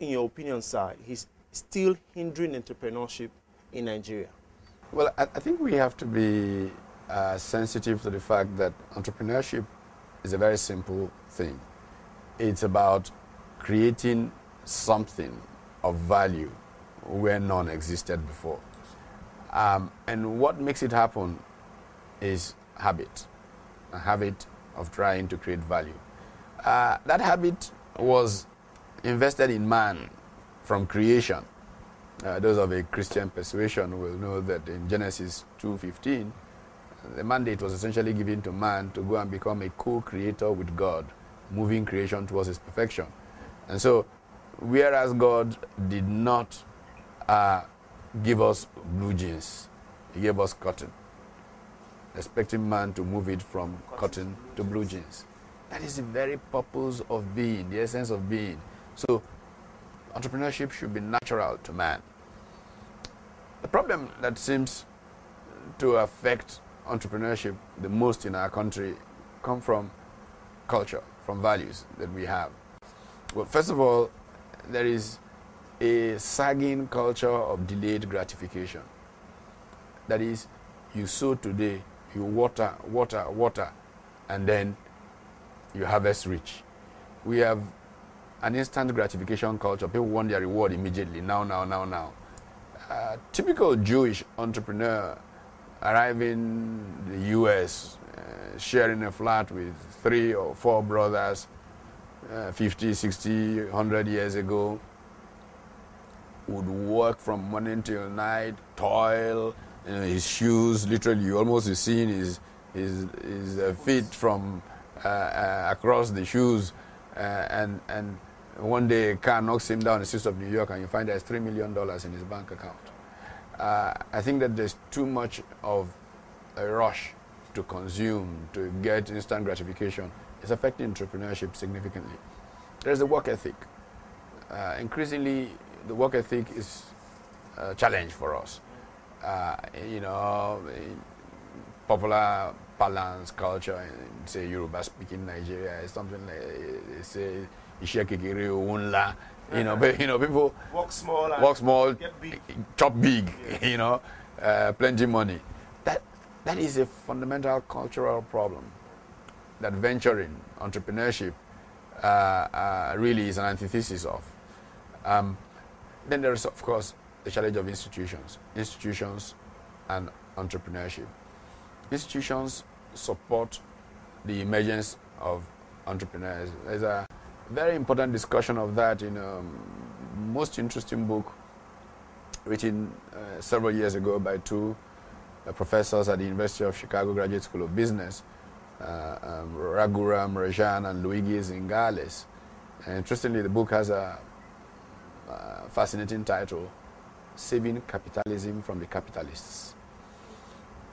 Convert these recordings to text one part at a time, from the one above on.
in your opinion, sir, is still hindering entrepreneurship in Nigeria? Well, I, think we have to be uh, sensitive to the fact that entrepreneurship is a very simple thing. It's about creating something of value where none existed before. Um, and what makes it happen is habit, a habit of trying to create value. Uh, that habit was invested in man from creation. Uh, those of a Christian persuasion will know that in Genesis 2:15, the mandate was essentially given to man to go and become a co-creator with God, moving creation towards its perfection. And so, whereas God did not uh, give us blue jeans, He gave us cotton, expecting man to move it from cotton to blue jeans. That is the very purpose of being, the essence of being. So, entrepreneurship should be natural to man. The problem that seems to affect entrepreneurship the most in our country come from culture, from values that we have. Well, first of all, there is a sagging culture of delayed gratification. That is, you sow today, you water, water, water, and then you harvest rich. We have an instant gratification culture. People want their reward immediately, now, now, now, now. Uh, typical Jewish entrepreneur arriving in the US, uh, sharing a flat with three or four brothers uh, 50, 60, 100 years ago, would work from morning till night, toil, you know, his shoes, literally, you almost seeing his, his, his uh, feet from uh, across the shoes, uh, and, and one day a car knocks him down the streets of New York and you find there's $3 million in his bank account. Uh, I think that there's too much of a rush to consume, to get instant gratification. It's affecting entrepreneurship significantly. There's the work ethic. Uh, increasingly, the work ethic is a challenge for us. Uh, you know, popular balance culture in, say, Yoruba speaking Nigeria. Is something like, they say, iṣẹ́ kékeré owó ńlá you know but, you know people Work small and work small big. chop big you know uh, plenty money. That that is a fundamental cultural problem that venturing entrepreneurship uh, uh, really is an antithesis of. Um, then there is of course the challenge of institutions institutions and entrepreneurship institutions support the emergence of entrepreneurs there's a very important discussion of that in a most interesting book written uh, several years ago by two uh, professors at the University of Chicago Graduate School of Business, uh, um, Raghuram Rajan and Luigi Zingales. And interestingly, the book has a, uh fascinating title, Saving Capitalism from the Capitalists.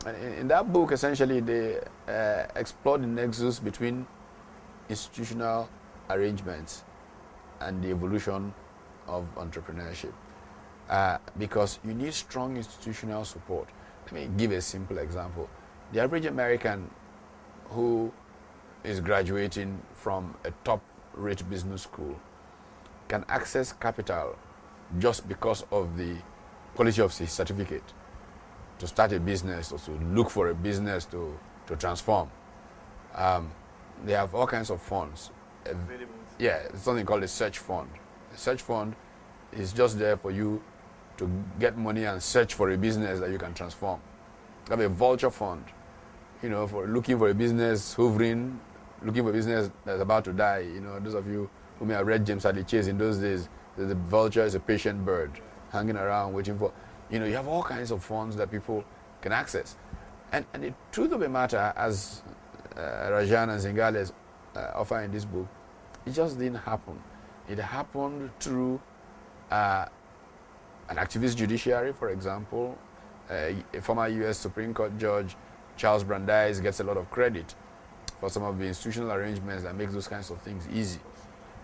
In that book, essentially, they uh, explore the nexus between institutional arrangements and the evolution of entrepreneurship. Uh, because you need strong institutional support. Let me give a simple example. The average American who is graduating from a top rate business school can access capital just because of the quality of his certificate to start a business or to look for a business to, to transform. Um, they have all kinds of funds Available. yeah, it's something called a search fund. A search fund is just there for you to get money and search for a business that you can transform. You have a vulture fund, you know, for looking for a business, hovering, looking for a business that's about to die. You know, those of you who may have read James Hadley Chase in those days, the the vulture is a patient bird hanging around waiting for, you know, you have all kinds of funds that people can access. And, and the truth of the matter, as uh, Rajan and Zingales uh, offer in this book, it just didn't happen. It happened through uh, an activist judiciary, for example. Uh, a former U.S. Supreme Court judge, Charles Brandeis, gets a lot of credit for some of the institutional arrangements that make those kinds of things easy.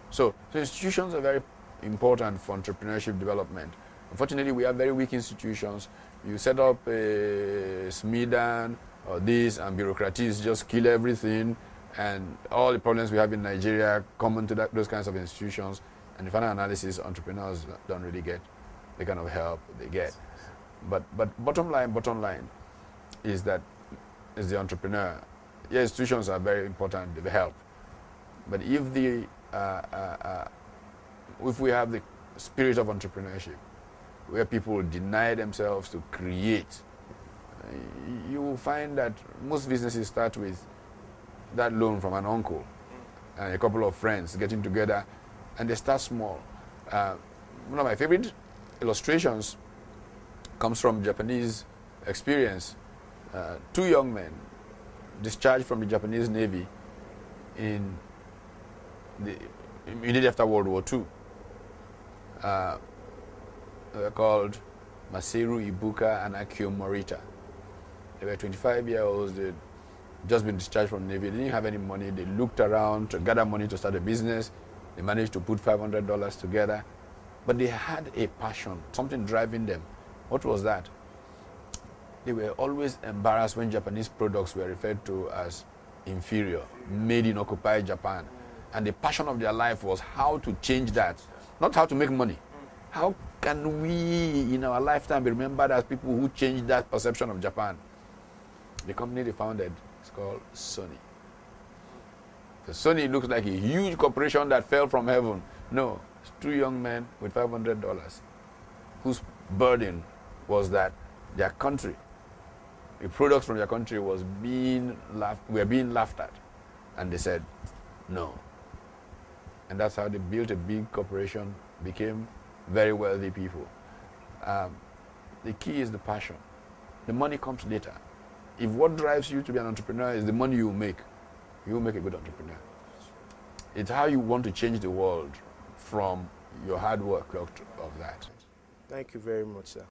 So, so institutions are very important for entrepreneurship development. Unfortunately, we have very weak institutions. You set up a SMEDAN or this, and bureaucracies just kill everything, and all the problems we have in Nigeria common to that, those kinds of institutions, And the final analysis, entrepreneurs don't really get the kind of help they get. But, but bottom line, bottom line is that is the entrepreneur. Yeah, institutions are very important, they help. But if the uh, uh, uh, if we have the spirit of entrepreneurship, where people deny themselves to create, you will find that most businesses start with that loan from an uncle and a couple of friends getting together, and they start small. Uh, one of my favorite illustrations comes from Japanese experience. Uh, two young men discharged from the Japanese Navy in the immediately after World War II. Uh, they were called Masaru Ibuka and Akio Morita. They were 25 years old. They'd just been discharged from Navy. They didn't have any money. They looked around to gather money to start a business. They managed to put $500 together. But they had a passion, something driving them. What was that? They were always embarrassed when Japanese products were referred to as inferior, made in occupied Japan. And the passion of their life was how to change that, not how to make money. How can we, in our lifetime, be remembered as people who changed that perception of Japan? The company they founded is called Sony. The Sony looks like a huge corporation that fell from heaven. No, it's two young men with $500 whose burden was that their country, the products from their country was being laughed, were being laughed at. And they said, no. And that's how they built a big corporation, became very wealthy people. Um, the key is the passion. The money comes later. If what drives you to be an entrepreneur is the money you make, you will make a good entrepreneur. It's how you want to change the world from your hard work of that. Thank you very much, sir.